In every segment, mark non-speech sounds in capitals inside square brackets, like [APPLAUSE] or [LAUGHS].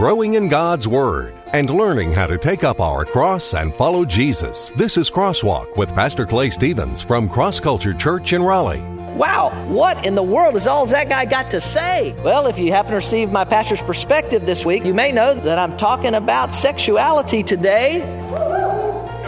growing in God's Word and learning how to take up our cross and follow Jesus. This is Crosswalk with Pastor Clay Stevens from Cross Culture Church in Raleigh. Wow, what in the world is all that guy got to say? Well, if you happen to receive my pastor's perspective this week, you may know that I'm talking about sexuality today.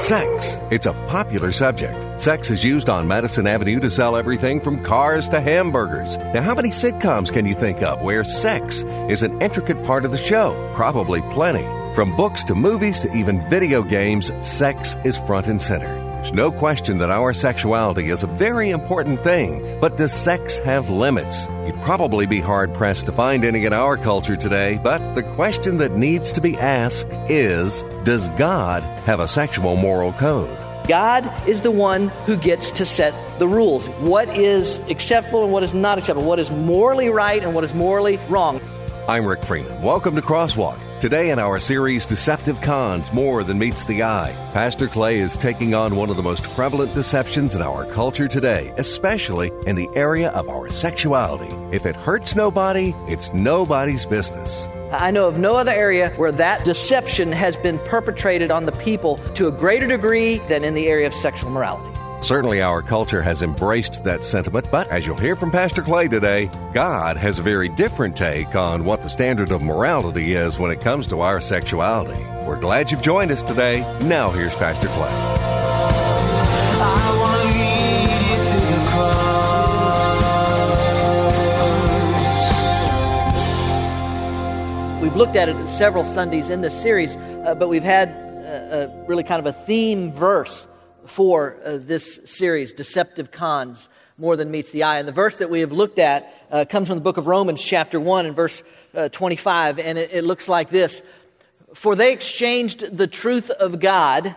Sex. It's a popular subject. Sex is used on Madison Avenue to sell everything from cars to hamburgers. Now, how many sitcoms can you think of where sex is an intricate part of the show? Probably plenty. From books to movies to even video games, sex is front and center. There's no question that our sexuality is a very important thing, but does sex have limits? You'd probably be hard pressed to find any in our culture today, but the question that needs to be asked is Does God have a sexual moral code? God is the one who gets to set the rules. What is acceptable and what is not acceptable? What is morally right and what is morally wrong? I'm Rick Freeman. Welcome to Crosswalk. Today in our series Deceptive Cons More Than Meets the Eye, Pastor Clay is taking on one of the most prevalent deceptions in our culture today, especially in the area of our sexuality. If it hurts nobody, it's nobody's business. I know of no other area where that deception has been perpetrated on the people to a greater degree than in the area of sexual morality. Certainly, our culture has embraced that sentiment, but as you'll hear from Pastor Clay today, God has a very different take on what the standard of morality is when it comes to our sexuality. We're glad you've joined us today. Now, here's Pastor Clay. We've looked at it several Sundays in this series, uh, but we've had uh, uh, really kind of a theme verse for uh, this series, Deceptive Cons, More Than Meets the Eye. And the verse that we have looked at uh, comes from the book of Romans, chapter 1, and verse uh, 25. And it, it looks like this For they exchanged the truth of God,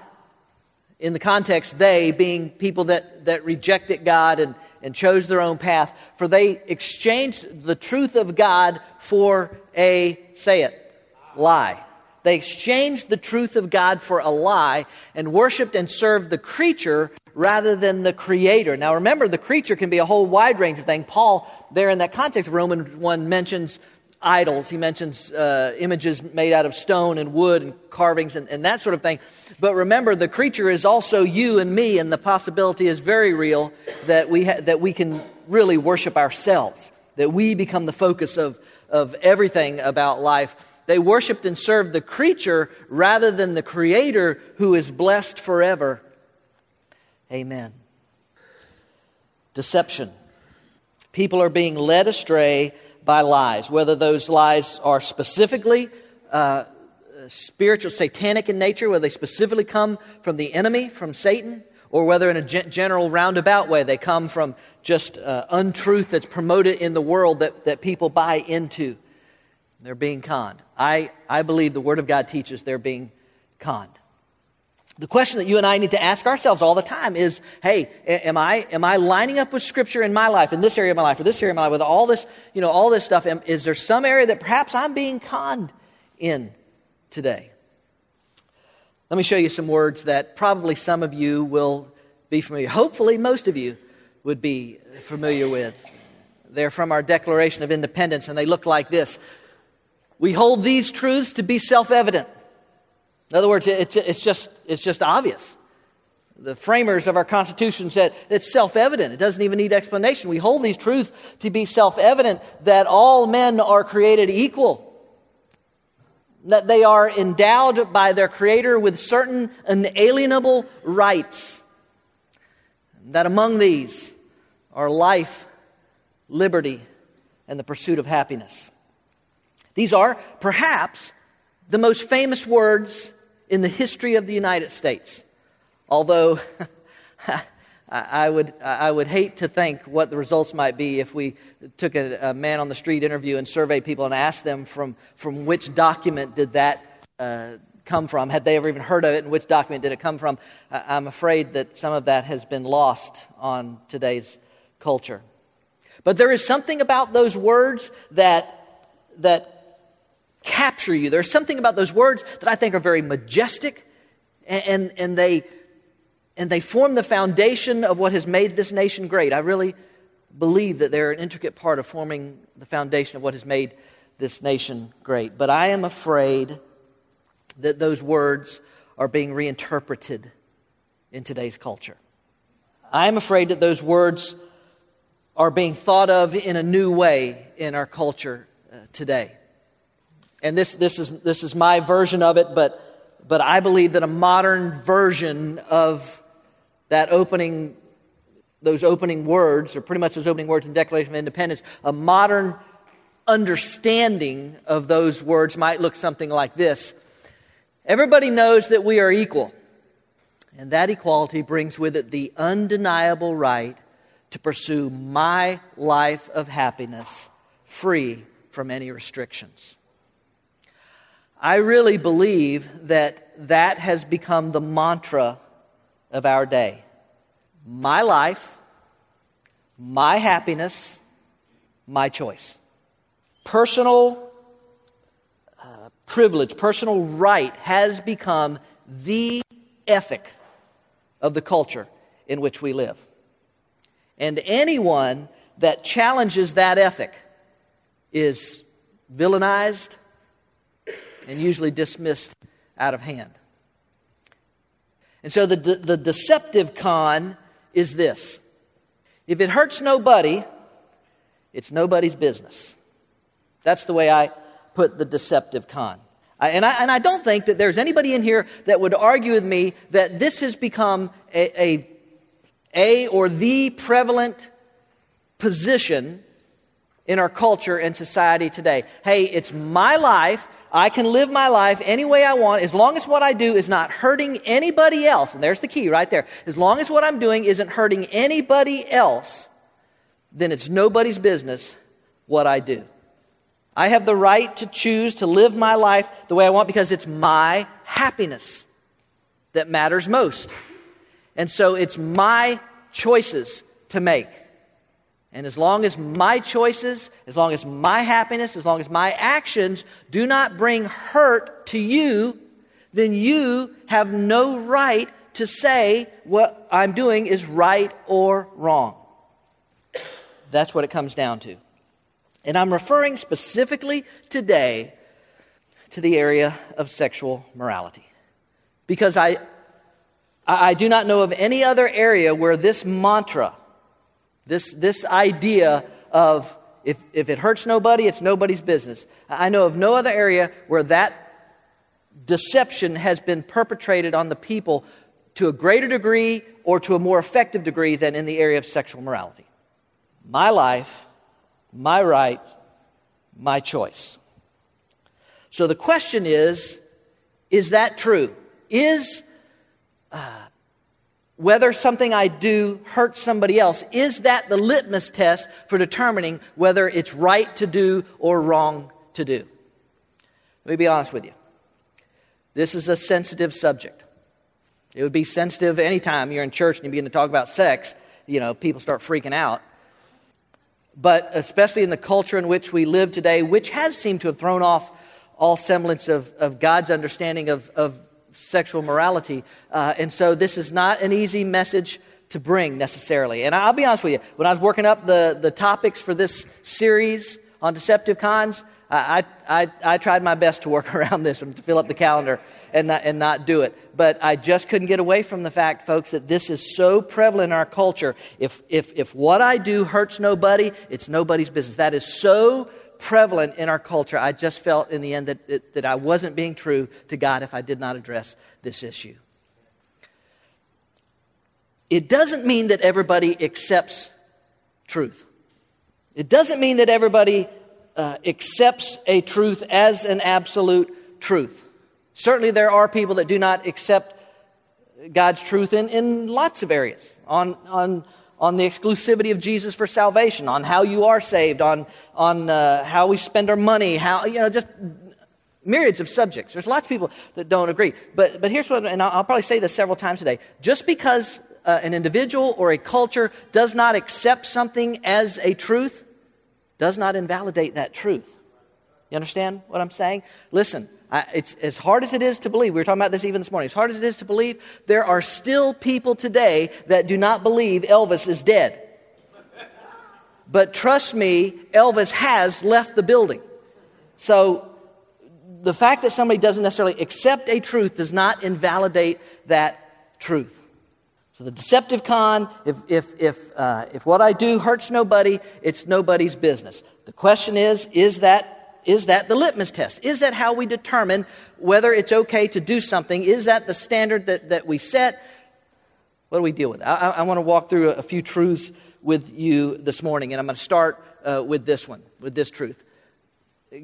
in the context, they being people that, that rejected God and, and chose their own path, for they exchanged the truth of God for a, say it, lie. They exchanged the truth of God for a lie and worshiped and served the creature rather than the creator. Now remember, the creature can be a whole wide range of things. Paul, there in that context, of Romans 1 mentions idols. He mentions uh, images made out of stone and wood and carvings and, and that sort of thing. But remember, the creature is also you and me, and the possibility is very real that we, ha- that we can really worship ourselves, that we become the focus of, of everything about life. They worshiped and served the creature rather than the creator who is blessed forever. Amen. Deception. People are being led astray by lies, whether those lies are specifically uh, spiritual, satanic in nature, whether they specifically come from the enemy, from Satan, or whether in a general roundabout way they come from just uh, untruth that's promoted in the world that, that people buy into. They're being conned. I, I believe the Word of God teaches they're being conned. The question that you and I need to ask ourselves all the time is, hey, am I, am I lining up with Scripture in my life, in this area of my life, or this area of my life, with all this, you know, all this stuff? Am, is there some area that perhaps I'm being conned in today? Let me show you some words that probably some of you will be familiar. Hopefully, most of you would be familiar with. They're from our Declaration of Independence, and they look like this. We hold these truths to be self evident. In other words, it's, it's, just, it's just obvious. The framers of our Constitution said it's self evident. It doesn't even need explanation. We hold these truths to be self evident that all men are created equal, that they are endowed by their Creator with certain inalienable rights, that among these are life, liberty, and the pursuit of happiness. These are perhaps the most famous words in the history of the United States. Although [LAUGHS] I would, I would hate to think what the results might be if we took a, a man on the street interview and surveyed people and asked them from, from which document did that uh, come from. Had they ever even heard of it and which document did it come from? I'm afraid that some of that has been lost on today's culture. But there is something about those words that, that capture you. There's something about those words that I think are very majestic and, and, and, they, and they form the foundation of what has made this nation great. I really believe that they're an intricate part of forming the foundation of what has made this nation great. But I am afraid that those words are being reinterpreted in today's culture. I am afraid that those words are being thought of in a new way in our culture uh, today. And this, this, is, this is my version of it, but, but I believe that a modern version of that opening, those opening words, or pretty much those opening words in Declaration of Independence, a modern understanding of those words might look something like this Everybody knows that we are equal, and that equality brings with it the undeniable right to pursue my life of happiness free from any restrictions. I really believe that that has become the mantra of our day. My life, my happiness, my choice. Personal uh, privilege, personal right has become the ethic of the culture in which we live. And anyone that challenges that ethic is villainized and usually dismissed out of hand. And so the, the deceptive con is this if it hurts nobody, it's nobody's business. That's the way I put the deceptive con. And I, and I don't think that there's anybody in here that would argue with me that this has become a, a a or the prevalent position in our culture and society today. Hey, it's my life. I can live my life any way I want as long as what I do is not hurting anybody else. And there's the key right there. As long as what I'm doing isn't hurting anybody else, then it's nobody's business what I do. I have the right to choose to live my life the way I want because it's my happiness that matters most. And so it's my choices to make. And as long as my choices, as long as my happiness, as long as my actions do not bring hurt to you, then you have no right to say what I'm doing is right or wrong. That's what it comes down to. And I'm referring specifically today to the area of sexual morality. Because I, I do not know of any other area where this mantra, this, this idea of if, if it hurts nobody, it's nobody's business. I know of no other area where that deception has been perpetrated on the people to a greater degree or to a more effective degree than in the area of sexual morality. My life, my right, my choice. So the question is is that true? Is uh, whether something I do hurts somebody else, is that the litmus test for determining whether it's right to do or wrong to do? Let me be honest with you. This is a sensitive subject. It would be sensitive anytime you're in church and you begin to talk about sex, you know, people start freaking out. But especially in the culture in which we live today, which has seemed to have thrown off all semblance of, of God's understanding of, of sexual morality. Uh, and so this is not an easy message to bring necessarily. And I'll be honest with you, when I was working up the, the topics for this series on deceptive cons, I, I, I tried my best to work [LAUGHS] around this and to fill up the calendar and not, and not do it. But I just couldn't get away from the fact, folks, that this is so prevalent in our culture. If, if, if what I do hurts nobody, it's nobody's business. That is so prevalent in our culture, I just felt in the end that, that, that I wasn't being true to God if I did not address this issue. It doesn't mean that everybody accepts truth. It doesn't mean that everybody uh, accepts a truth as an absolute truth. Certainly, there are people that do not accept God's truth in, in lots of areas. On, on on the exclusivity of Jesus for salvation, on how you are saved, on, on uh, how we spend our money, how, you know, just myriads of subjects. There's lots of people that don't agree. But, but here's what, and I'll, probably say this several times today. Just because uh, an individual or a culture does not accept something as a truth, does not invalidate that truth. You understand what I'm saying? Listen, I, it's as hard as it is to believe. We were talking about this even this morning. As hard as it is to believe, there are still people today that do not believe Elvis is dead. But trust me, Elvis has left the building. So the fact that somebody doesn't necessarily accept a truth does not invalidate that truth. So the deceptive con, if, if, if, uh, if what I do hurts nobody, it's nobody's business. The question is, is that, is that the litmus test? Is that how we determine whether it's okay to do something? Is that the standard that, that we set? What do we deal with? I, I, want to walk through a, a, few truths with you this morning, and I'm going to start uh, with this one, with this truth.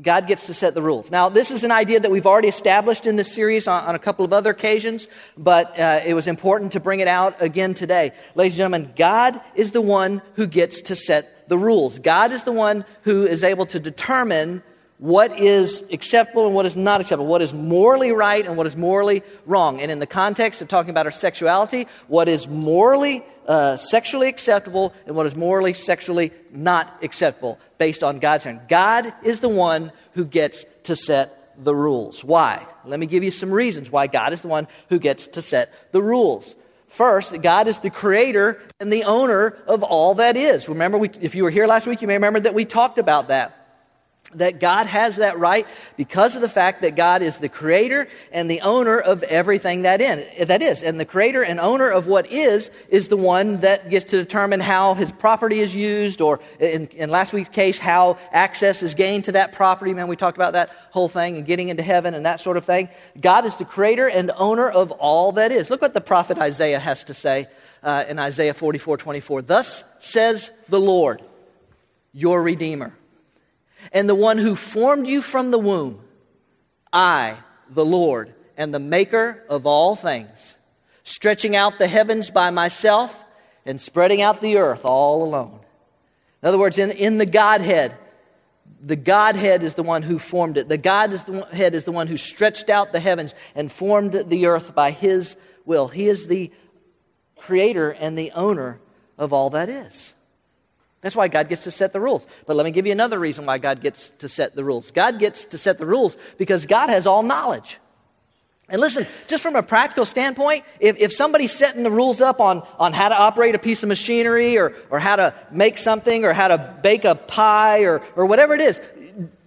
God gets to set the rules. Now, this is an idea that we've already established in this series on, on a couple of other occasions, but uh, it was important to bring it out again today. Ladies and gentlemen, God is the one who gets to set the rules. God is the one who is able to determine what is acceptable and what is not acceptable, what is morally right and what is morally wrong. And in the context of talking about our sexuality, what is morally uh, sexually acceptable and what is morally sexually not acceptable based on God's standard. God is the one who gets to set the rules. Why? Let me give you some reasons why God is the one who gets to set the rules. First, God is the creator and the owner of all that is. Remember, we, if you were here last week, you may remember that we talked about that that God has that right because of the fact that God is the creator and the owner of everything that in that is. And the creator and owner of what is is the one that gets to determine how his property is used, or in, in last week's case, how access is gained to that property. Man, we talked about that whole thing and getting into heaven and that sort of thing. God is the creator and owner of all that is. Look what the prophet Isaiah has to say uh, in Isaiah 44 24. Thus says the Lord, your Redeemer and the one who formed you from the womb. I, the Lord, am the maker of all things, stretching out the heavens by myself and spreading out the earth all alone. In other words, in, in the Godhead, the Godhead is the one who formed it. The Godhead is the one who stretched out the heavens and formed the earth by His will. He is the creator and the owner of all that is. That's why God gets to set the rules. But let me give you another reason why God gets to set the rules. God gets to set the rules because God has all knowledge. And listen, just from a practical standpoint, if, if somebody's setting the rules up on, on how to operate a piece of machinery or, or how to make something or how to bake a pie or, or whatever it is,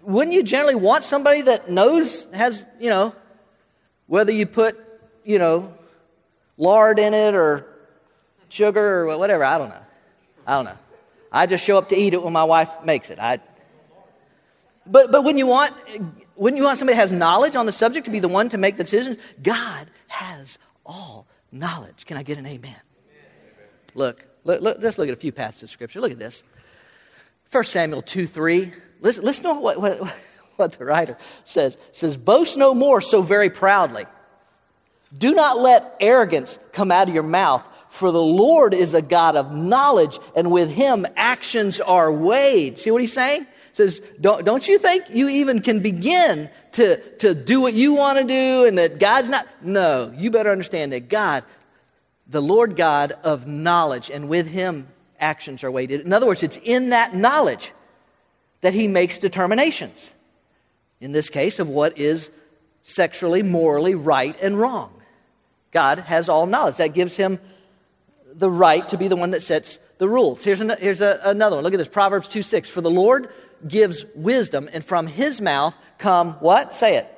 wouldn't you generally want somebody that knows, has, you know, whether you put, you know, lard in it or sugar or whatever? I don't know. I don't know. I just show up to eat it when my wife makes it. I, but, but when you want, when you want somebody that has knowledge on the subject to be the one to make the decisions, God has all knowledge. Can I get an amen? amen. Look, look, look, let's look at a few passages of scripture. Look at this. 1 Samuel 2 3. Listen, listen to what, what, what the writer says. It says, Boast no more so very proudly. Do not let arrogance come out of your mouth, for the Lord is a God of knowledge, and with him actions are weighed. See what he's saying? He says, don't, don't you think you even can begin to, to do what you want to do and that God's not? No, you better understand that God, the Lord God of knowledge, and with him actions are weighed. In other words, it's in that knowledge that he makes determinations. In this case, of what is sexually, morally right and wrong. God has all knowledge. That gives him the right to be the one that sets the rules. Here's, an, here's a, another one. Look at this Proverbs 2 6. For the Lord gives wisdom, and from his mouth come what? Say it.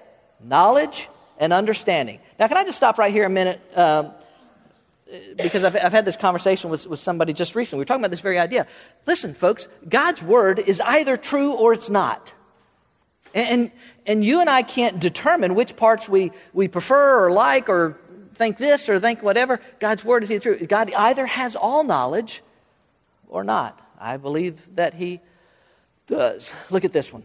Knowledge and understanding. Now, can I just stop right here a minute? Um, because I've, I've, had this conversation with, with somebody just recently. We are talking about this very idea. Listen, folks, God's word is either true or it's not. And, and, and you and I can't determine which parts we, we prefer or like or think this or think whatever. God's word is either true. God either has all knowledge or not. I believe that he does. Look at this one.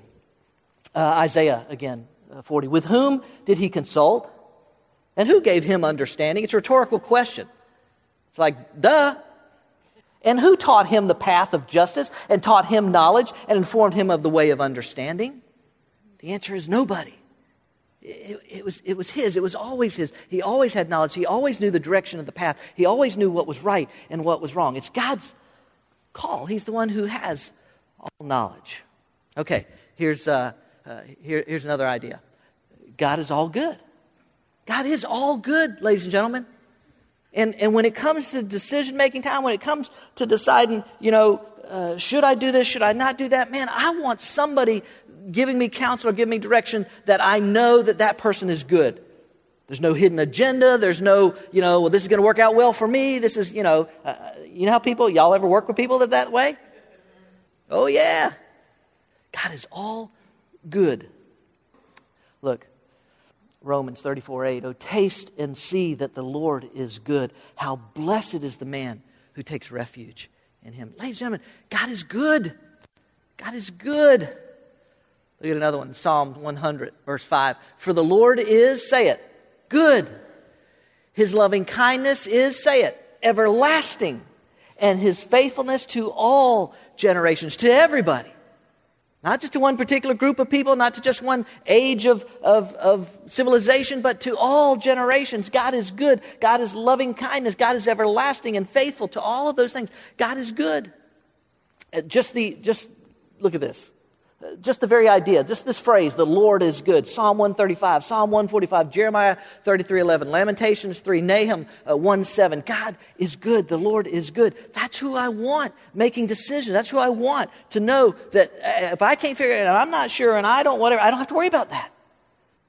Uh, Isaiah again, uh, 40. With whom did he consult? And who gave him understanding? It's a rhetorical question. It's like, duh. And who taught him the path of justice and taught him knowledge and informed him of the way of understanding? The answer is nobody. It, it, was, it was his. It was always his. He always had knowledge. He always knew the direction of the path. He always knew what was right and what was wrong. It's God's call. He's the one who has all knowledge. Okay, here's, uh, uh, here, here's another idea God is all good. God is all good, ladies and gentlemen. And, and when it comes to decision making time, when it comes to deciding, you know, uh, should I do this, should I not do that, man, I want somebody giving me counsel or giving me direction that I know that that person is good. There's no hidden agenda. There's no, you know, well, this is going to work out well for me. This is, you know, uh, you know how people, y'all ever work with people that that way? Oh, yeah. God is all good. Look, Romans 34 8. Oh, taste and see that the Lord is good. How blessed is the man who takes refuge in him. Ladies and gentlemen, God is good. God is good. Look at another one Psalm 100, verse 5. For the Lord is, say it, good. His loving kindness is, say it, everlasting. And his faithfulness to all generations, to everybody. Not just to one particular group of people, not to just one age of, of, of, civilization, but to all generations. God is good. God is loving kindness. God is everlasting and faithful to all of those things. God is good. Uh, just the, just look at this. Just the very idea, just this phrase, the Lord is good. Psalm 135, Psalm 145, Jeremiah 33 11, Lamentations 3, Nahum uh, 1 7. God is good. The Lord is good. That's who I want making decisions. That's who I want to know that uh, if I can't figure it out, I'm not sure, and I don't, whatever, I don't have to worry about that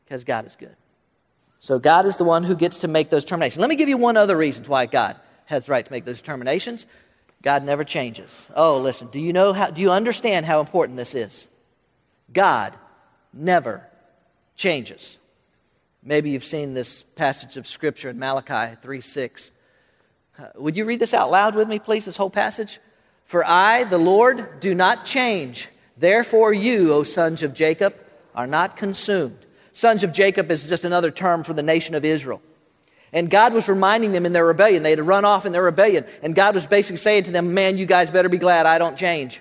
because God is good. So God is the one who gets to make those determinations. Let me give you one other reason why God has the right to make those determinations. God never changes. Oh, listen, do you know how, do you understand how important this is? God never changes. Maybe you've seen this passage of Scripture in Malachi 3 6. Uh, would you read this out loud with me, please, this whole passage? For I, the Lord, do not change. Therefore, you, O sons of Jacob, are not consumed. Sons of Jacob is just another term for the nation of Israel. And God was reminding them in their rebellion. They had run off in their rebellion. And God was basically saying to them, Man, you guys better be glad I don't change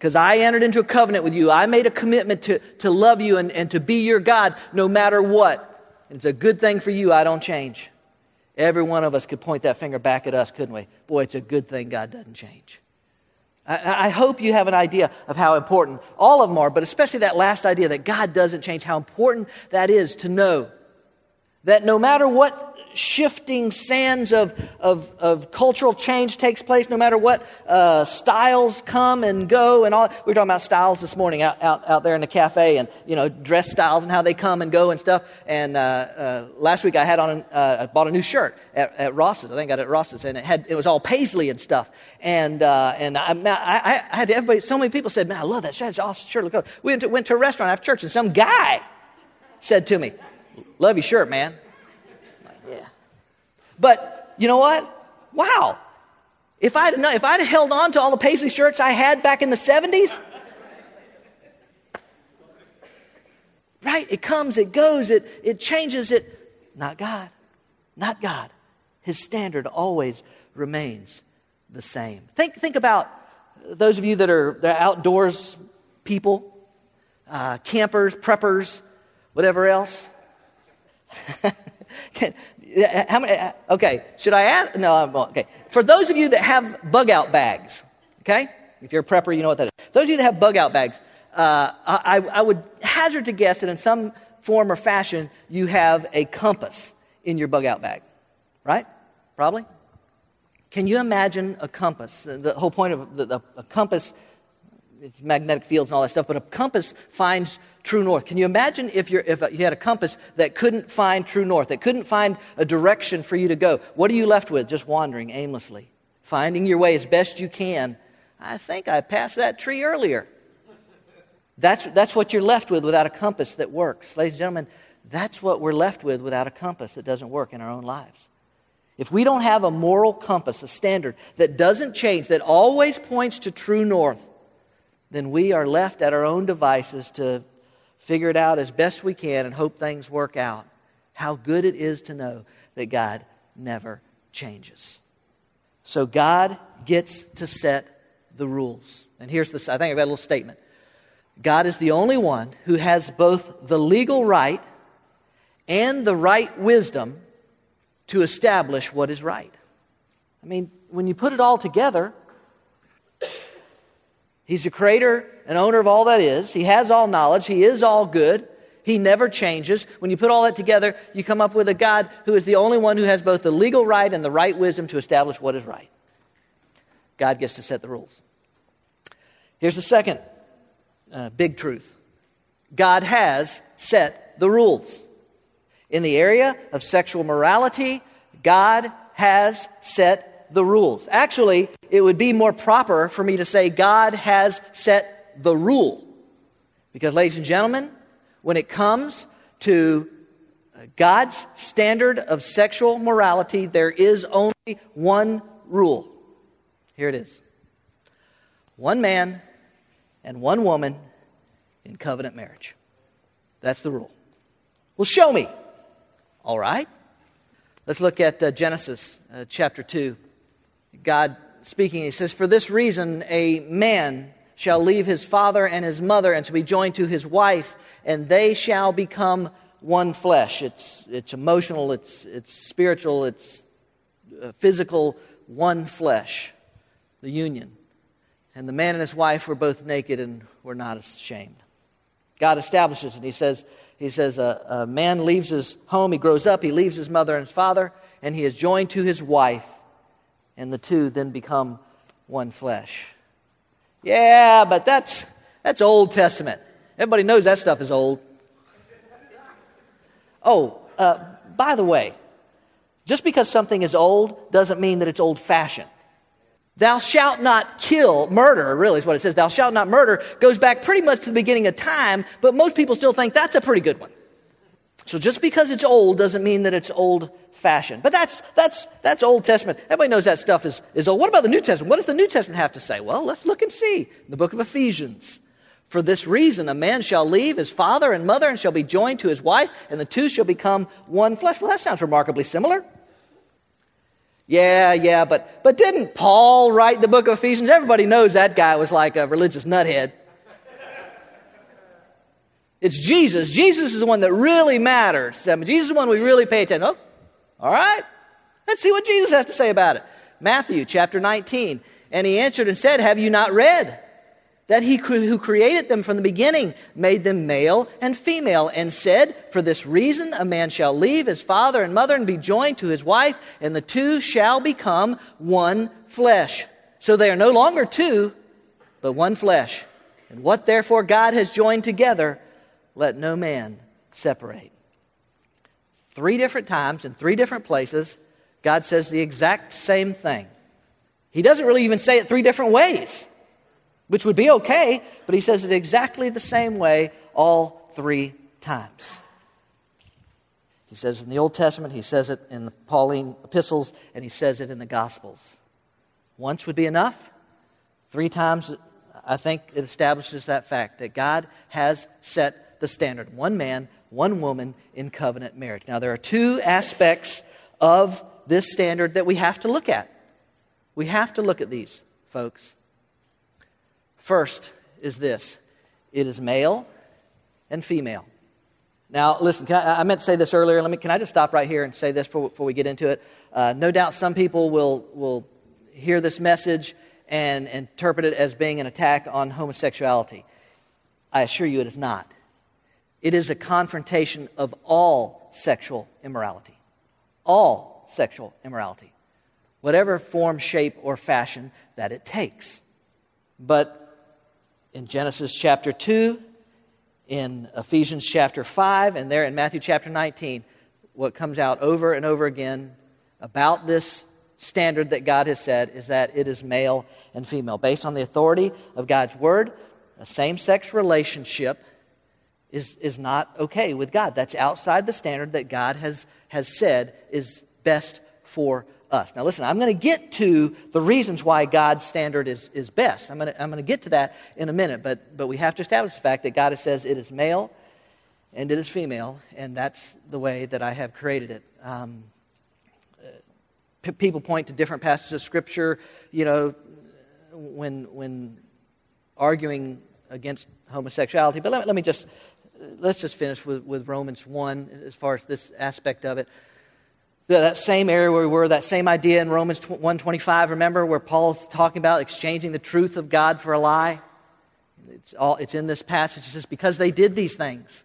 because I entered into a covenant with you. I made a commitment to, to love you and, and to be your God no matter what. It's a good thing for you. I don't change. Every one of us could point that finger back at us, couldn't we? Boy, it's a good thing God doesn't change. I, I hope you have an idea of how important all of them are, but especially that last idea that God doesn't change, how important that is to know that no matter what shifting sands of, of, of cultural change takes place, no matter what uh, styles come and go and all. We were talking about styles this morning out, out, out there in the cafe and, you know, dress styles and how they come and go and stuff. And uh, uh, last week I had on, uh, I bought a new shirt at, at Ross's. I think I got it at Ross's. And it, had, it was all paisley and stuff. And, uh, and I, I, I had everybody, so many people said, man, I love that shirt. It's awesome shirt. Look, we went to, went to a restaurant after church and some guy said to me, love your shirt, man. But you know what? Wow. If I'd, if I'd held on to all the paisley shirts I had back in the 70s, right? It comes, it goes, it, it changes, it. Not God. Not God. His standard always remains the same. Think, think about those of you that are, are outdoors people, uh, campers, preppers, whatever else. [LAUGHS] How many? Uh, okay, should I ask? No, I'm, okay. For those of you that have bug out bags, okay? If you're a prepper, you know what that is. Those of you that have bug out bags, uh, I, I would hazard to guess that in some form or fashion you have a compass in your bug out bag, right? Probably. Can you imagine a compass? The whole point of the, the, a compass it's magnetic fields and all that stuff, but a compass finds true north. Can you imagine if, you're, if uh, you had a compass that couldn't find true north, that couldn't find a direction for you to go? What are you left with? Just wandering aimlessly, finding your way as best you can. I think I passed that tree earlier. That's, that's what you're left with without a compass that works. Ladies and gentlemen, that's what we're left with without a compass that doesn't work in our own lives. If we don't have a moral compass, a standard that doesn't change, that always points to true north, then we are left at our own devices to figure it out as best we can and hope things work out. How good it is to know that God never changes. So God gets to set the rules. And here's this I think I've got a little statement. God is the only one who has both the legal right and the right wisdom to establish what is right. I mean, when you put it all together, He's the creator and owner of all that is. He has all knowledge. He is all good. He never changes. When you put all that together, you come up with a God who is the only one who has both the legal right and the right wisdom to establish what is right. God gets to set the rules. Here's the second uh, big truth. God has set the rules. In the area of sexual morality, God has set the rules. Actually, it would be more proper for me to say God has set the rule. Because, ladies and gentlemen, when it comes to God's standard of sexual morality, there is only one rule. Here it is one man and one woman in covenant marriage. That's the rule. Well, show me. All right. Let's look at uh, Genesis uh, chapter 2. God speaking, he says, For this reason, a man shall leave his father and his mother and to be joined to his wife, and they shall become one flesh. It's, it's emotional, it's, it's spiritual, it's uh, physical, one flesh, the union. And the man and his wife were both naked and were not ashamed. God establishes it. He says, he says a, a man leaves his home, he grows up, he leaves his mother and his father, and he is joined to his wife, and the two then become one flesh. Yeah, but that's, that's Old Testament. Everybody knows that stuff is old. Oh, uh, by the way, just because something is old doesn't mean that it's old fashioned. Thou shalt not kill, murder, really is what it says. Thou shalt not murder goes back pretty much to the beginning of time, but most people still think that's a pretty good one. So just because it's old doesn't mean that it's old fashioned. But that's, that's, that's Old Testament. Everybody knows that stuff is, is old. What about the New Testament? What does the New Testament have to say? Well, let's look and see. The book of Ephesians. For this reason, a man shall leave his father and mother and shall be joined to his wife, and the two shall become one flesh. Well, that sounds remarkably similar. Yeah, yeah, but, but didn't Paul write the book of Ephesians? Everybody knows that guy was like a religious nuthead. It's Jesus. Jesus is the one that really matters. I mean, Jesus is the one we really pay attention. Oh, all right. Let's see what Jesus has to say about it. Matthew chapter 19. And he answered and said, Have you not read? that he who created them from the beginning made them male and female, and said, For this reason a man shall leave his father and mother and be joined to his wife, and the two shall become one flesh. So they are no longer two, but one flesh. And what therefore God has joined together, let no man separate. Three different times in three different places, God says the exact same thing. He doesn't really even say it three different ways which would be okay, but he says it exactly the same way all three times. He says it in the Old Testament, he says it in the Pauline epistles, and he says it in the Gospels. Once would be enough. Three times, I think it establishes that fact that God has set the standard one man, one woman in covenant marriage. Now, there are two aspects of this standard that we have to look at. We have to look at these, folks. First is this it is male and female. Now, listen, I, I, meant to say this earlier. Let me, can I just stop right here and say this before, before we get into it? Uh, no doubt some people will, will hear this message and interpret it as being an attack on homosexuality. I assure you it is not. It is a confrontation of all sexual immorality. All sexual immorality. Whatever form, shape, or fashion that it takes. But in Genesis chapter 2, in Ephesians chapter 5, and there in Matthew chapter 19, what comes out over and over again about this standard that God has said is that it is male and female. Based on the authority of God's word, a same sex relationship is, is not okay with God. That's outside the standard that God has, has said is best for us. Now, listen, I'm going to get to the reasons why God's standard is, is best. I'm going, to, I'm going to get to that in a minute, but, but we have to establish the fact that God says it is male and it is female, and that's the way that I have created it. Um, p- people point to different passages of Scripture, you know, when, when arguing against homosexuality, but let, let me just, let's just finish with, with Romans 1 as far as this aspect of it that same area where we were, that same idea in Romans 125, remember, where Paul's talking about exchanging the truth of God for a lie? It's, all, it's in this passage. It says, because they did these things,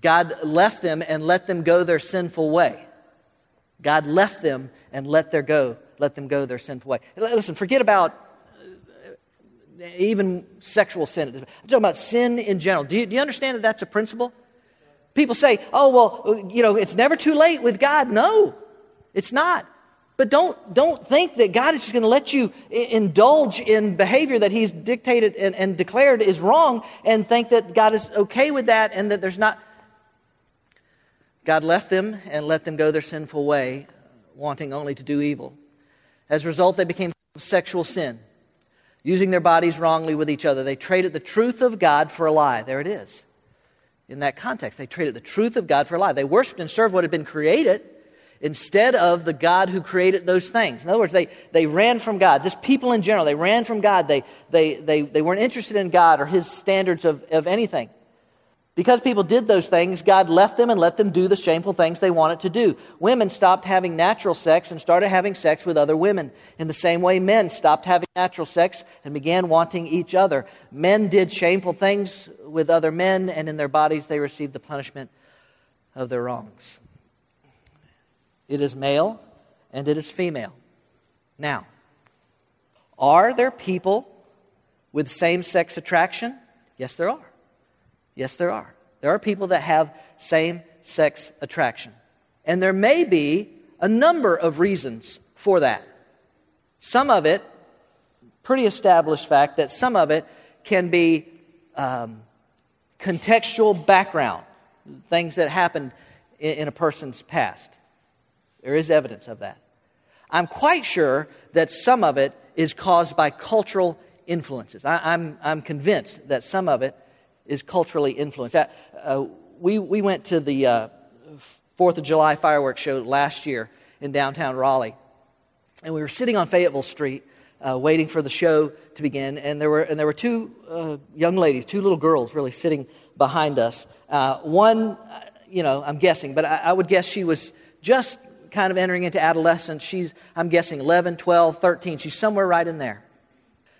God left them and let them go their sinful way. God left them and let their go, let them go their sinful way. Listen, forget about even sexual sin. I'm talking about sin in general. Do you, do you understand that that's a principle? People say, oh, well, you know, it's never too late with God. No, it's not. But don't, don't think that God is just going to let you indulge in behavior that He's dictated and, and declared is wrong and think that God is okay with that and that there's not. God left them and let them go their sinful way, wanting only to do evil. As a result, they became sexual sin, using their bodies wrongly with each other. They traded the truth of God for a lie. There it is. In that context, they traded the truth of God for a lie. They worshiped and served what had been created instead of the God who created those things. In other words, they, they ran from God. Just people in general, they ran from God. They, they, they, they weren't interested in God or His standards of, of anything. Because people did those things, God left them and let them do the shameful things they wanted to do. Women stopped having natural sex and started having sex with other women. In the same way, men stopped having natural sex and began wanting each other. Men did shameful things with other men, and in their bodies they received the punishment of their wrongs. It is male and it is female. Now, are there people with same sex attraction? Yes, there are. Yes, there are. There are people that have same sex attraction. And there may be a number of reasons for that. Some of it, pretty established fact, that some of it can be um, contextual background, things that happened in, in a person's past. There is evidence of that. I'm quite sure that some of it is caused by cultural influences. I, I'm, I'm convinced that some of it is culturally influenced. Uh, we, we went to the uh, 4th of July fireworks show last year in downtown Raleigh, and we were sitting on Fayetteville Street. Uh, waiting for the show to begin, and there were and there were two uh, young ladies, two little girls, really sitting behind us. Uh, one, uh, you know, I'm guessing, but I, I would guess she was just kind of entering into adolescence. She's, I'm guessing, 11, 12, 13. She's somewhere right in there.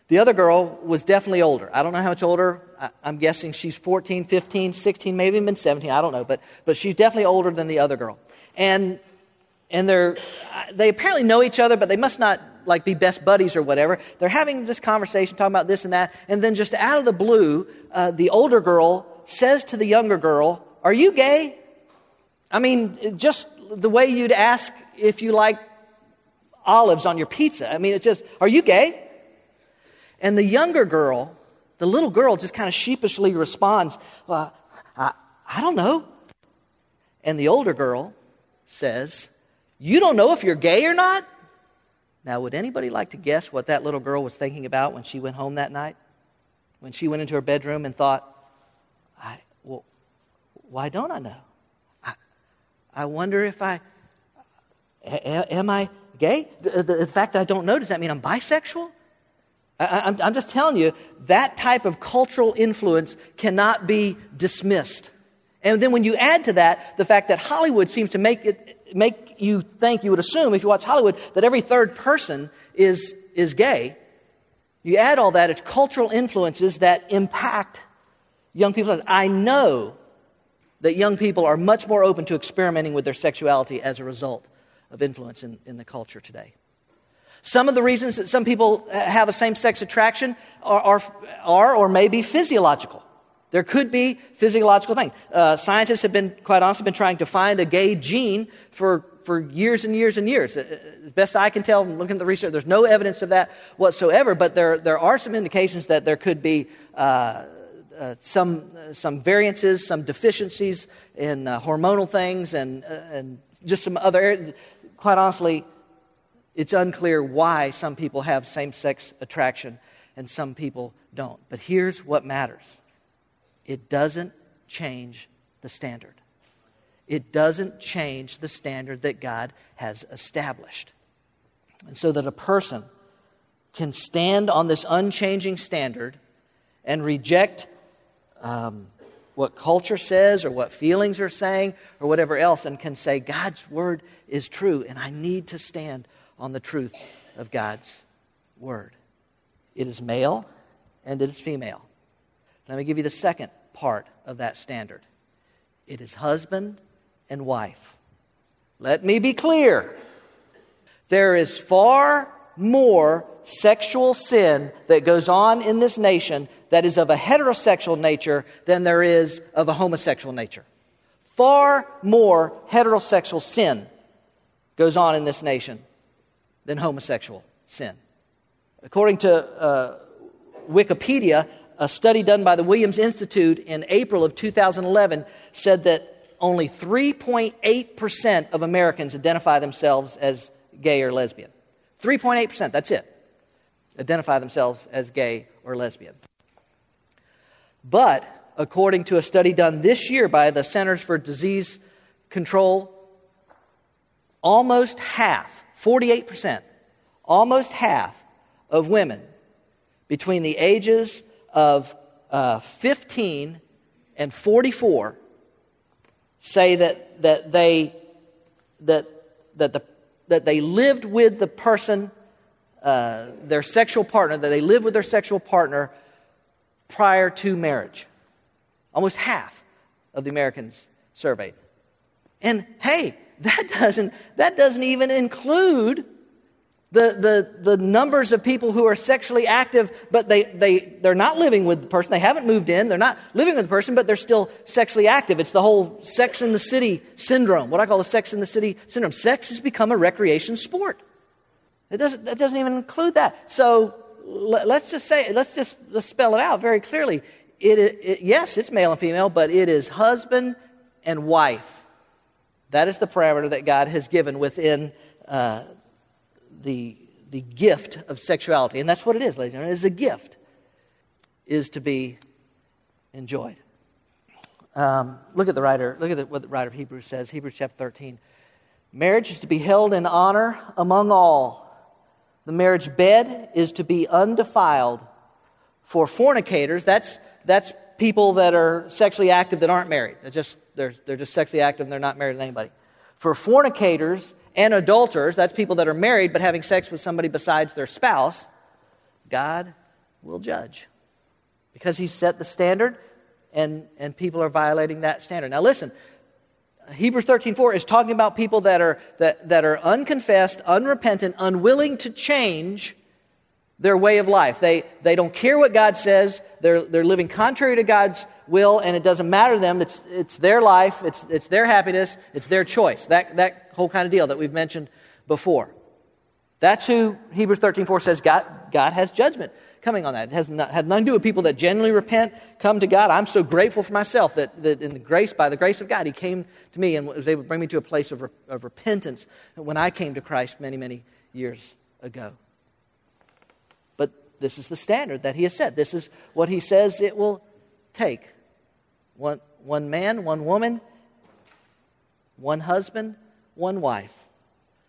The other girl was definitely older. I don't know how much older. I, am guessing she's 14, 15, 16, maybe even 17. I don't know. But, but she's definitely older than the other girl. And, and they're, they apparently know each other, but they must not like be best buddies or whatever. They're having this conversation, talking about this and that. And then just out of the blue, uh, the older girl says to the younger girl, Are you gay? I mean, just the way you'd ask if you like olives on your pizza. I mean, it's just, are you gay? And the younger girl, the little girl, just kind of sheepishly responds, well, I, I don't know. And the older girl says, You don't know if you're gay or not? Now, would anybody like to guess what that little girl was thinking about when she went home that night? When she went into her bedroom and thought, I, well, why don't I know? I wonder if I, am I gay? The, the, the fact that I don't know, does that mean I'm bisexual? I, am just telling you, that type of cultural influence cannot be dismissed. And then when you add to that the fact that Hollywood seems to make it make you think, you would assume, if you watch Hollywood, that every third person is, is gay. You add all that, it's cultural influences that impact young people. I know that young people are much more open to experimenting with their sexuality as a result of influence in, in the culture today. Some of the reasons that some people have a same sex attraction are, are, are, or may be physiological. There could be physiological things. Uh, scientists have been, quite honestly, been trying to find a gay gene for, for years and years and years. Uh, as best I can tell, looking at the research, there's no evidence of that whatsoever, but there, there are some indications that there could be uh, uh, some, uh, some variances, some deficiencies in uh, hormonal things, and, uh, and just some other. Quite honestly, it's unclear why some people have same sex attraction and some people don't. But here's what matters it doesn't change the standard. It doesn't change the standard that God has established. And so that a person can stand on this unchanging standard and reject um, what culture says or what feelings are saying or whatever else and can say, God's word is true, and I need to stand on the truth of God's word. It is male and it is female. Let me give you the second part of that standard it is husband and wife. Let me be clear. There is far more sexual sin that goes on in this nation that is of a heterosexual nature than there is of a homosexual nature. Far more heterosexual sin goes on in this nation than homosexual sin. According to uh, Wikipedia, a study done by the Williams Institute in April of 2011 said that only 3.8% of Americans identify themselves as gay or lesbian. 3.8%, that's it. Identify themselves as gay or lesbian. But according to a study done this year by the Centers for Disease Control, almost half, 48%, almost half of women between the ages of uh, 15 and 44 say that, that, they, that, that, the, that they lived with the person, uh, their sexual partner, that they lived with their sexual partner prior to marriage. Almost half of the Americans surveyed. And hey, that doesn't, that doesn't even include the, the, the numbers of people who are sexually active, but they, they, they're not living with the person. They haven't moved in. They're not living with the person, but they're still sexually active. It's the whole sex in the city syndrome, what I call the sex in the city syndrome. Sex has become a recreation sport. It doesn't, that doesn't even include that. So let, us just say, let's just let's spell it out very clearly. It, it, yes, it's male and female, but it is husband and wife. That is the parameter that God has given within uh, the, the gift of sexuality. And that's what it is, ladies and gentlemen. It is a gift, is to be enjoyed. Um, look at the writer, look at the, what the writer of Hebrews says, Hebrews chapter 13. Marriage is to be held in honor among all. The marriage bed is to be undefiled. For fornicators, that's, that's people that are sexually active that aren't married. They're just, they're, they're just sexually active and they're not married to anybody. For fornicators and adulterers, that's people that are married but having sex with somebody besides their spouse, God will judge. Because He set the standard and, and people are violating that standard. Now, listen, Hebrews 13:4 is talking about people that are, that, that are unconfessed, unrepentant, unwilling to change their way of life. They, they don't care what God says. They're, they're living contrary to God's will, and it doesn't matter to them. It's, it's their life, it's, it's their happiness, it's their choice. That, that whole kind of deal that we've mentioned before. That's who Hebrews 13.4 says God, God has judgment coming on that. It has, not, has nothing to do with people that genuinely repent, come to God. I'm so grateful for myself that, that in the grace, by the grace of God, He came to me and was able to bring me to a place of, of repentance when I came to Christ many, many years ago. But this is the standard that he has set. This is what he says it will take. One, one man, one woman, one husband, one wife.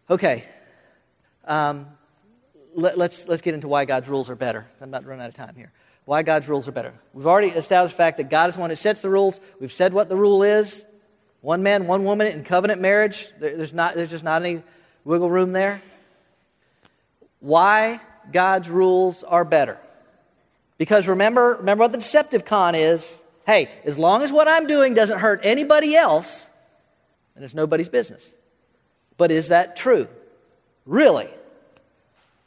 Okay. Um, let, us let's, let's get into why God's rules are better. I'm not run out of time here. Why God's rules are better. We've already established the fact that God is the one who sets the rules. We've said what the rule is. One man, one woman in covenant marriage. There, there's, not, there's just not any wiggle room there. Why God's rules are better. Because remember, remember what the deceptive con is. Hey, as long as what I'm doing doesn't hurt anybody else, then it's nobody's business. But is that true? Really?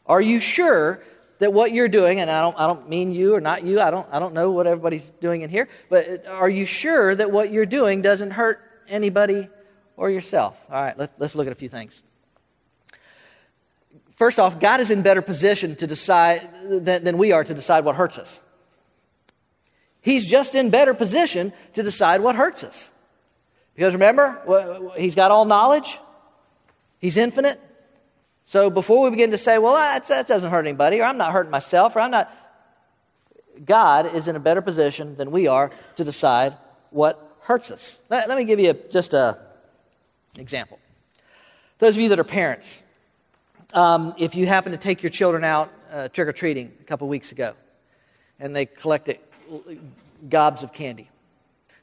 Are you sure that what you're doing, and I don't, I don't mean you or not you, I don't, I don't know what everybody's doing in here, but are you sure that what you're doing doesn't hurt anybody or yourself? All right, let, let's look at a few things. First off, God is in better position to decide than, than we are to decide what hurts us. He's just in better position to decide what hurts us. Because remember, he's got all knowledge. He's infinite. So before we begin to say, well, that, doesn't hurt anybody, or I'm not hurting myself, or I'm not, God is in a better position than we are to decide what hurts us. Let, let me give you a, just an example. Those of you that are parents, um, if you happen to take your children out uh, trick or treating a couple weeks ago and they collected gobs of candy,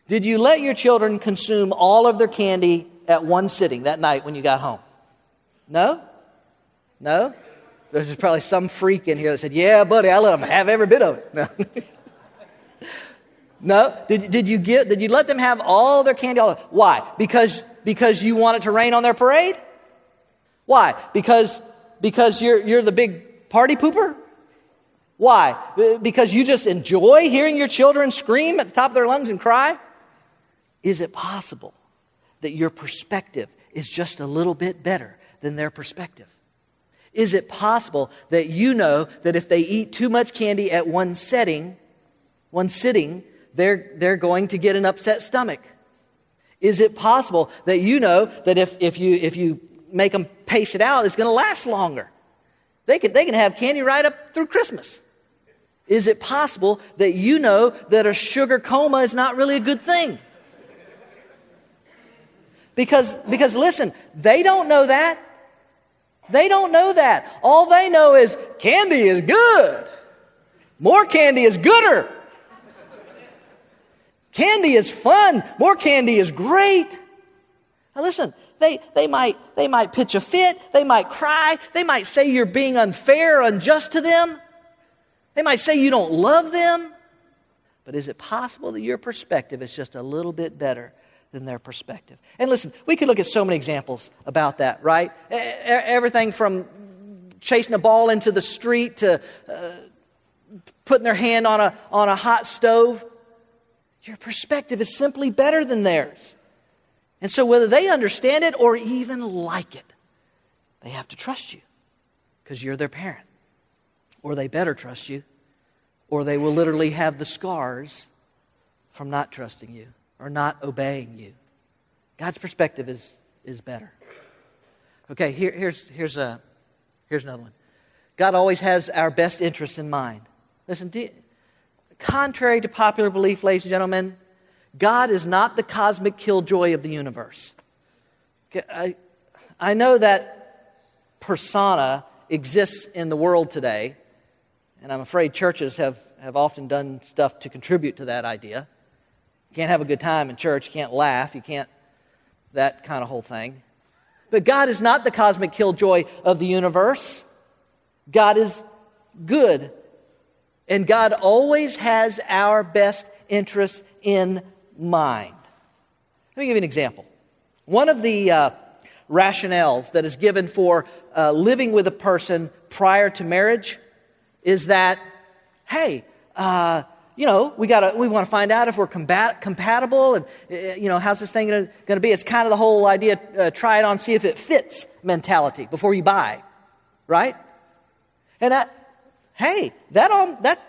did you let your children consume all of their candy at one sitting that night when you got home? No? No? There's probably some freak in here that said, Yeah, buddy, I let them have every bit of it. No. [LAUGHS] no? Did, did, you get, did you let them have all their candy? All Why? Because, because you wanted to rain on their parade? Why? Because because you're, you're the big Party pooper? Why? Because you just enjoy hearing your children scream at the top of their lungs and cry? Is it possible that your perspective is just a little bit better than their perspective? Is it possible that you know that if they eat too much candy at one setting, one sitting, they're, they're going to get an upset stomach? Is it possible that you know that if, if, you, if you make them pace it out, it's going to last longer? They can, they can have candy right up through Christmas. Is it possible that you know that a sugar coma is not really a good thing? Because, because listen, they don't know that. They don't know that. All they know is candy is good. More candy is gooder. Candy is fun. More candy is great. Now listen, they, they, might, they might pitch a fit. They might cry. They might say you're being unfair unjust to them. They might say you don't love them. But is it possible that your perspective is just a little bit better than their perspective? And listen, we could look at so many examples about that, right? Everything from chasing a ball into the street to uh, putting their hand on a, on a hot stove. Your perspective is simply better than theirs. And so, whether they understand it or even like it, they have to trust you because you're their parent. Or they better trust you, or they will literally have the scars from not trusting you or not obeying you. God's perspective is, is better. Okay, here, here's, here's, a, here's another one. God always has our best interests in mind. Listen, you, contrary to popular belief, ladies and gentlemen, God is not the cosmic killjoy of the universe. I, I know that persona exists in the world today, and I'm afraid churches have, have often done stuff to contribute to that idea. You can't have a good time in church, you can't laugh, you can't, that kind of whole thing. But God is not the cosmic killjoy of the universe. God is good. And God always has our best interests in mind. Let me give you an example. One of the uh, rationales that is given for uh, living with a person prior to marriage is that, hey, uh, you know, we got to we want to find out if we're combat, compatible and, uh, you know, how's this thing going to be? It's kind of the whole idea, uh, try it on, see if it fits mentality before you buy, right? And that, hey, that, all, that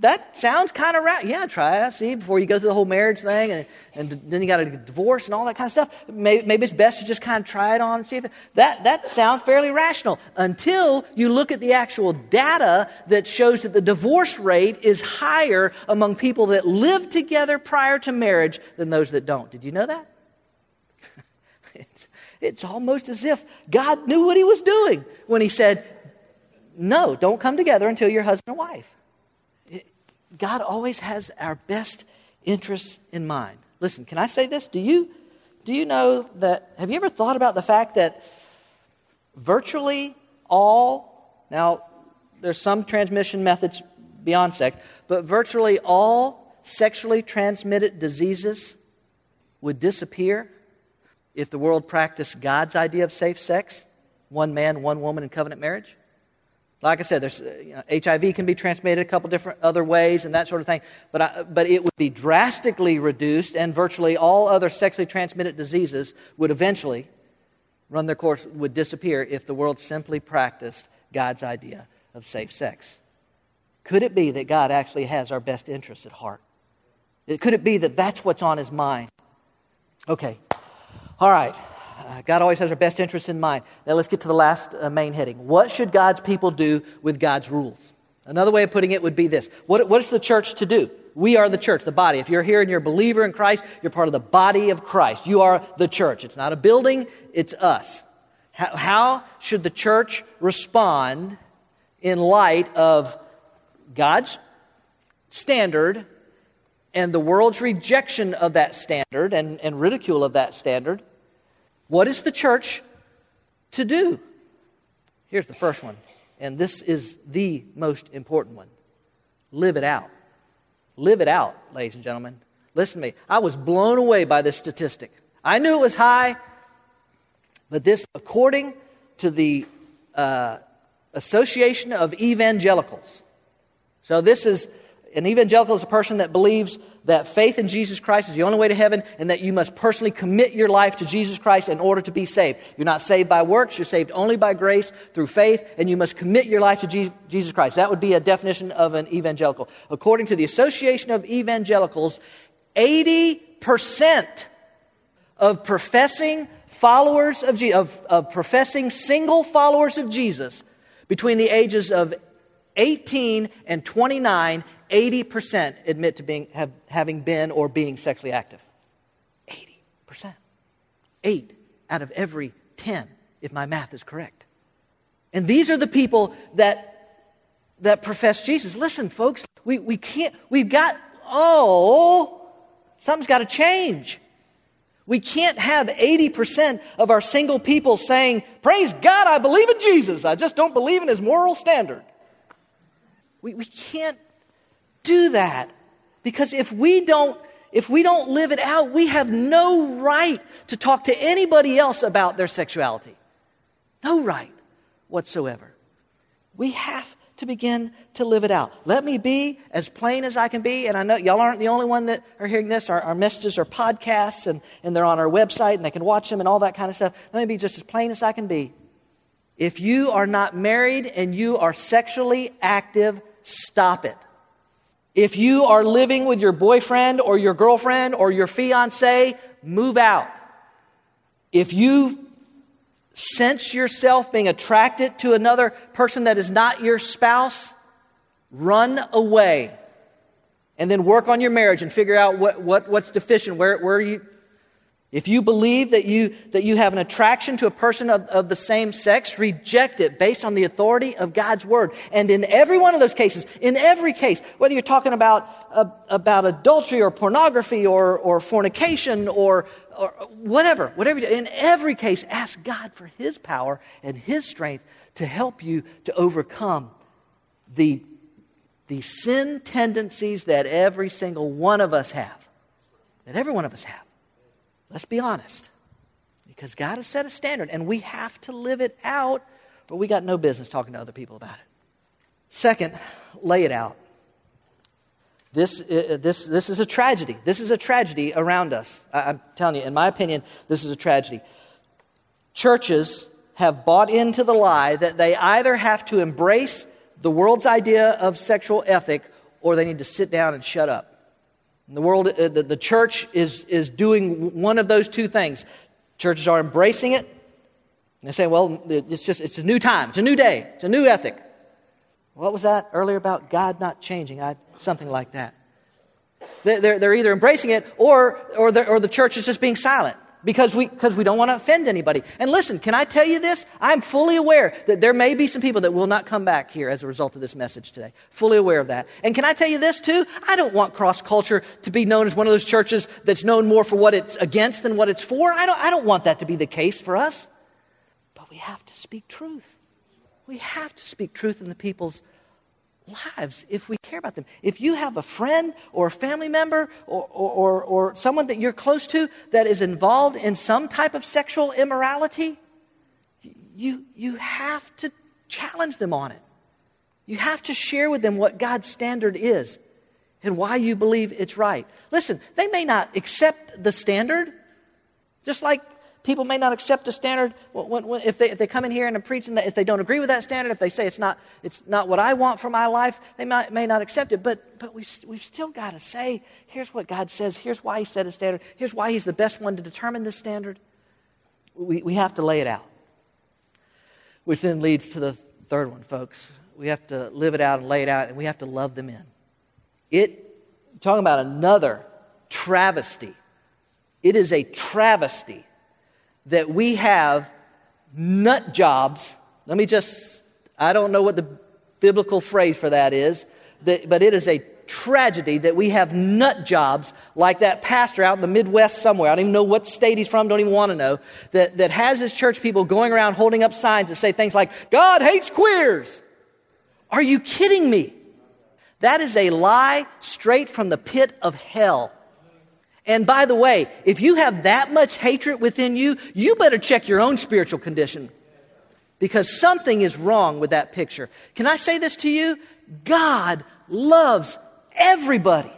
that sounds kind of right. Yeah, try it. See, before you go through the whole marriage thing, and, and then you got a divorce and all that kind of stuff. Maybe, maybe it's best to just kind of try it on and see if it, that that sounds fairly rational until you look at the actual data that shows that the divorce rate is higher among people that live together prior to marriage than those that don't. Did you know that? [LAUGHS] it's, it's almost as if God knew what He was doing when He said, "No, don't come together until you're husband and wife." God always has our best interests in mind. Listen, can I say this? Do you, do you know that? Have you ever thought about the fact that virtually all, now there's some transmission methods beyond sex, but virtually all sexually transmitted diseases would disappear if the world practiced God's idea of safe sex one man, one woman in covenant marriage? Like I said, there's, you know, HIV can be transmitted a couple different other ways and that sort of thing, but, I, but it would be drastically reduced, and virtually all other sexually transmitted diseases would eventually run their course, would disappear if the world simply practiced God's idea of safe sex. Could it be that God actually has our best interests at heart? Could it be that that's what's on his mind? Okay. All right. Uh, God always has our best interests in mind. Now let's get to the last uh, main heading. What should God's people do with God's rules? Another way of putting it would be this what, what is the church to do? We are the church, the body. If you're here and you're a believer in Christ, you're part of the body of Christ. You are the church. It's not a building, it's us. How, how should the church respond in light of God's standard and the world's rejection of that standard and, and ridicule of that standard? What is the church to do? Here's the first one, and this is the most important one live it out. Live it out, ladies and gentlemen. Listen to me. I was blown away by this statistic. I knew it was high, but this, according to the uh, Association of Evangelicals. So this is an evangelical is a person that believes that faith in Jesus Christ is the only way to heaven and that you must personally commit your life to Jesus Christ in order to be saved. You're not saved by works, you're saved only by grace through faith, and you must commit your life to Jesus Christ. That would be a definition of an evangelical. According to the Association of Evangelicals, 80% of professing followers of, of, of professing single followers of Jesus between the ages of 18 and 29 80% admit to being, have, having been or being sexually active. 80%. Eight out of every 10, if my math is correct. And these are the people that, that profess Jesus. Listen, folks, we, we can't, we've got, oh, something's got to change. We can't have 80% of our single people saying, Praise God, I believe in Jesus. I just don't believe in his moral standard. We, we can't do that. Because if we don't if we don't live it out, we have no right to talk to anybody else about their sexuality. No right whatsoever. We have to begin to live it out. Let me be as plain as I can be. And I know y'all aren't the only one that are hearing this. Our, our messages are podcasts and, and they're on our website and they can watch them and all that kind of stuff. Let me be just as plain as I can be. If you are not married and you are sexually active, stop it. If you are living with your boyfriend or your girlfriend or your fiance, move out. If you sense yourself being attracted to another person that is not your spouse, run away. And then work on your marriage and figure out what, what, what's deficient, where, where you, if you believe that you, that you have an attraction to a person of, of the same sex, reject it based on the authority of God's word. And in every one of those cases, in every case, whether you're talking about, uh, about adultery or pornography or, or fornication or, or whatever, whatever, in every case, ask God for His power and His strength to help you to overcome the, the sin tendencies that every single one of us have. That every one of us have. Let's be honest. Because God has set a standard and we have to live it out, but we got no business talking to other people about it. Second, lay it out. This, uh, uh, this, this is a tragedy. This is a tragedy around us. I, I'm telling you, in my opinion, this is a tragedy. Churches have bought into the lie that they either have to embrace the world's idea of sexual ethic or they need to sit down and shut up. The world, uh, the, the church is, is doing one of those two things. Churches are embracing it. And they say, well, it's just, it's a new time. It's a new day. It's a new ethic. What was that earlier about God not changing? I, something like that. They're, they're either embracing it or, or, or the church is just being silent because we, because we don't want to offend anybody. And listen, can I tell you this? I'm fully aware that there may be some people that will not come back here as a result of this message today. Fully aware of that. And can I tell you this too? I don't want cross culture to be known as one of those churches that's known more for what it's against than what it's for. I don't, I don't want that to be the case for us. But we have to speak truth. We have to speak truth in the people's lives if we care about them. If you have a friend or a family member or, or, or, someone that you're close to that is involved in some type of sexual immorality, you, you have to challenge them on it. You have to share with them what God's standard is and why you believe it's right. Listen, they may not accept the standard, just like people may not accept a standard when, when, if, they, if they come in here and I'm preaching that if they don't agree with that standard, if they say it's not, it's not what I want for my life, they might, may not accept it. But, but we've, we've still got to say, here's what God says, here's why He set a standard, here's why He's the best one to determine this standard. We, we have to lay it out. Which then leads to the third one, folks. We have to live it out and lay it out, and we have to love them in. It, talking about another travesty. It is a travesty that we have nut jobs. Let me just, I don't know what the biblical phrase for that is, but it is a tragedy that we have nut jobs like that pastor out in the Midwest somewhere. I don't even know what state he's from, don't even want to know, that, that has his church people going around holding up signs that say things like, God hates queers. Are you kidding me? That is a lie straight from the pit of hell. And by the way, if you have that much hatred within you, you better check your own spiritual condition. because something is wrong with that picture. Can I say this to you? God loves everybody.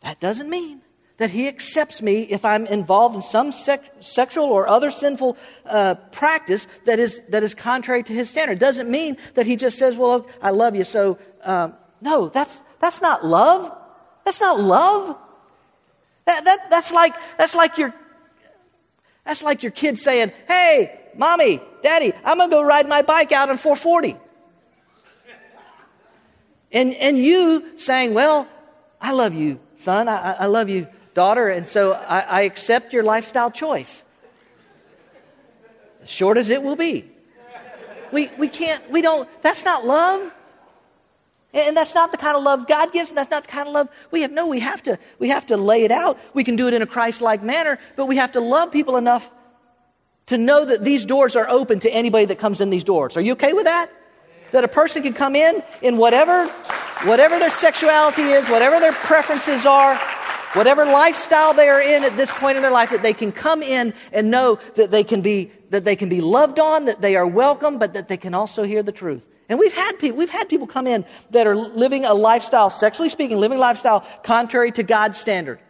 That doesn't mean that He accepts me if I'm involved in some sexual or other sinful uh, practice that is, that is contrary to His standard. It doesn't mean that He just says, Well, I love you, so um, no, that's, that's not love. That's not love. That, that, that's, like, that's, like your, that's like your kid saying, Hey, mommy, daddy, I'm going to go ride my bike out on 440. And, and you saying, Well, I love you, son. I, I love you, daughter. And so I, I accept your lifestyle choice. As short as it will be. We, we can't, we don't, that's not love. And that's not the kind of love God gives, and that's not the kind of love we have. No, we have to, we have to lay it out. We can do it in a Christ like manner, but we have to love people enough to know that these doors are open to anybody that comes in these doors. Are you okay with that? That a person can come in in whatever, whatever their sexuality is, whatever their preferences are, whatever lifestyle they are in at this point in their life, that they can come in and know that they can be, that they can be loved on, that they are welcome, but that they can also hear the truth. And we've had people, we've had people come in that are living a lifestyle, sexually speaking, living a lifestyle contrary to God's standard.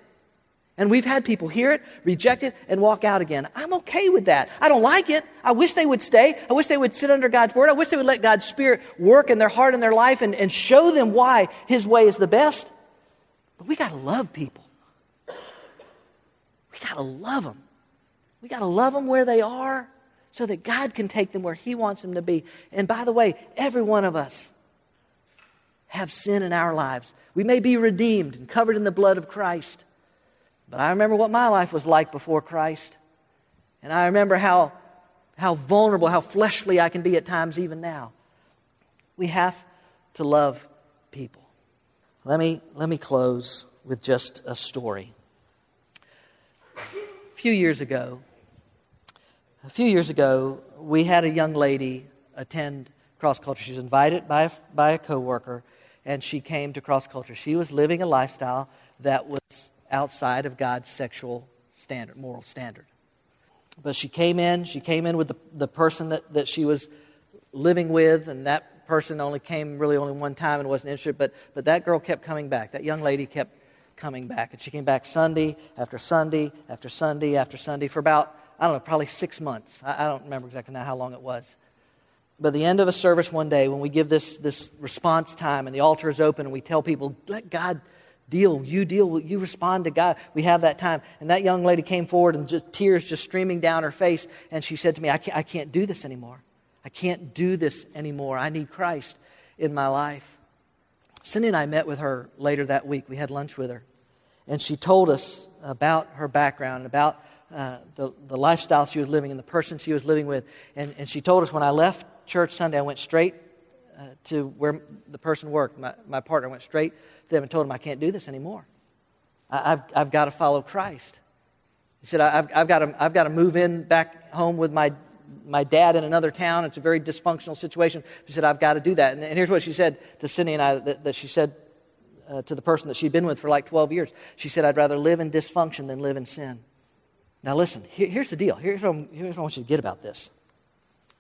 And we've had people hear it, reject it, and walk out again. I'm okay with that. I don't like it. I wish they would stay. I wish they would sit under God's word. I wish they would let God's Spirit work in their heart and their life and, and show them why His way is the best. But we got to love people. We got to love them. We got to love them where they are so that God can take them where He wants them to be. And by the way, every one of us have sin in our lives. We may be redeemed and covered in the blood of Christ. But I remember what my life was like before Christ. And I remember how, how vulnerable, how fleshly I can be at times, even now. We have to love people. Let me, let me close with just a story. A few years ago, a few years ago, we had a young lady attend cross culture. She was invited by a, by a coworker, and she came to cross culture. She was living a lifestyle that was outside of God's sexual standard, moral standard. But she came in. She came in with the, the person that, that she was living with, and that person only came really only one time and wasn't interested. But, but that girl kept coming back. That young lady kept coming back. And she came back Sunday after Sunday after Sunday after Sunday for about I don't know, probably six months. I, I don't remember exactly now how long it was. But the end of a service one day, when we give this, this response time and the altar is open and we tell people, let God deal, you deal, you respond to God, we have that time. And that young lady came forward and just tears just streaming down her face. And she said to me, I can't, I can't do this anymore. I can't do this anymore. I need Christ in my life. Cindy and I met with her later that week. We had lunch with her. And she told us about her background about uh, the, the lifestyle she was living and the person she was living with. And, and she told us when I left church Sunday, I went straight uh, to where the person worked. My, my partner went straight to them and told them, I can't do this anymore. I, have I've got to follow Christ. He said, I've, I've, got to, I've got to move in back home with my, my dad in another town. It's a very dysfunctional situation. She said, I've got to do that. And, and here's what she said to Cindy and I that, that she said uh, to the person that she'd been with for like 12 years. She said, I'd rather live in dysfunction than live in sin. Now, listen, here, here's the deal. Here's what, here's what I want you to get about this.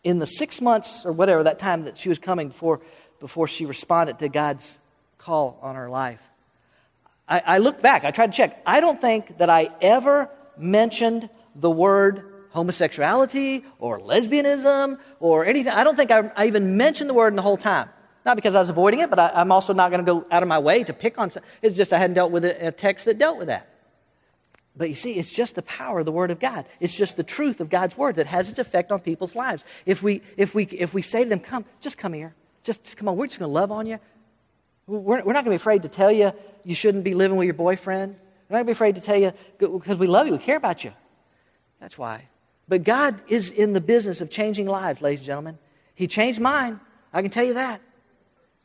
In the six months or whatever, that time that she was coming before, before she responded to God's call on her life, I, I looked back. I tried to check. I don't think that I ever mentioned the word homosexuality or lesbianism or anything. I don't think I, I, even mentioned the word in the whole time. Not because I was avoiding it, but I, am also not going to go out of my way to pick on. It's just I hadn't dealt with a text that dealt with that. But you see, it's just the power of the Word of God. It's just the truth of God's Word that has its effect on people's lives. If we, if we, if we say to them, come, just come here. Just, just come on. We're just going to love on you. We're, we're not going to be afraid to tell you you shouldn't be living with your boyfriend. We're not going to be afraid to tell you because we love you. We care about you. That's why. But God is in the business of changing lives, ladies and gentlemen. He changed mine. I can tell you that.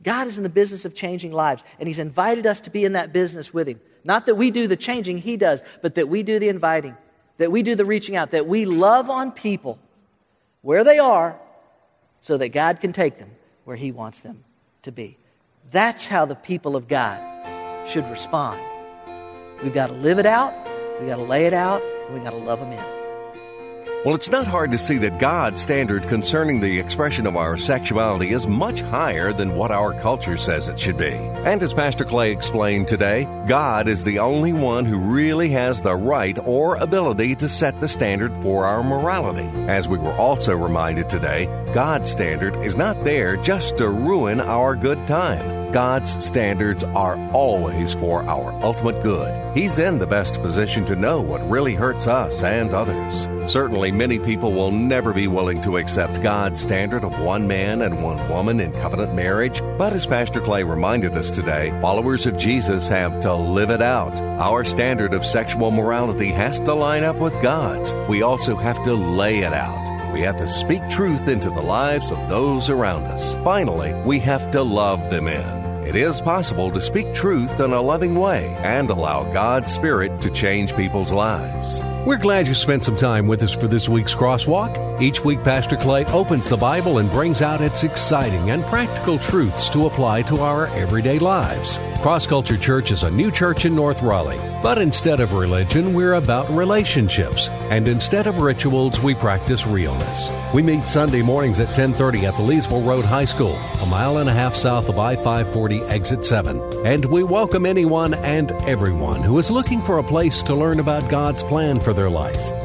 God is in the business of changing lives, and He's invited us to be in that business with Him. Not that we do the changing, He does, but that we do the inviting, that we do the reaching out, that we love on people where they are so that God can take them where He wants them to be. That's how the people of God should respond. We've got to live it out, we've got to lay it out, and we've got to love them in. Well, it's not hard to see that God's standard concerning the expression of our sexuality is much higher than what our culture says it should be. And as Pastor Clay explained today, God is the only one who really has the right or ability to set the standard for our morality. As we were also reminded today, God's standard is not there just to ruin our good time. God's standards are always for our ultimate good. He's in the best position to know what really hurts us and others. Certainly, many people will never be willing to accept God's standard of one man and one woman in covenant marriage. But as Pastor Clay reminded us today, followers of Jesus have to live it out. Our standard of sexual morality has to line up with God's. We also have to lay it out. We have to speak truth into the lives of those around us. Finally, we have to love them in. It is possible to speak truth in a loving way and allow God's Spirit to change people's lives. We're glad you spent some time with us for this week's Crosswalk. Each week, Pastor Clay opens the Bible and brings out its exciting and practical truths to apply to our everyday lives. Cross Culture Church is a new church in North Raleigh. But instead of religion, we're about relationships. And instead of rituals, we practice realness. We meet Sunday mornings at 1030 at the Leesville Road High School, a mile and a half south of I-540 exit 7. And we welcome anyone and everyone who is looking for a place to learn about God's plan for their life.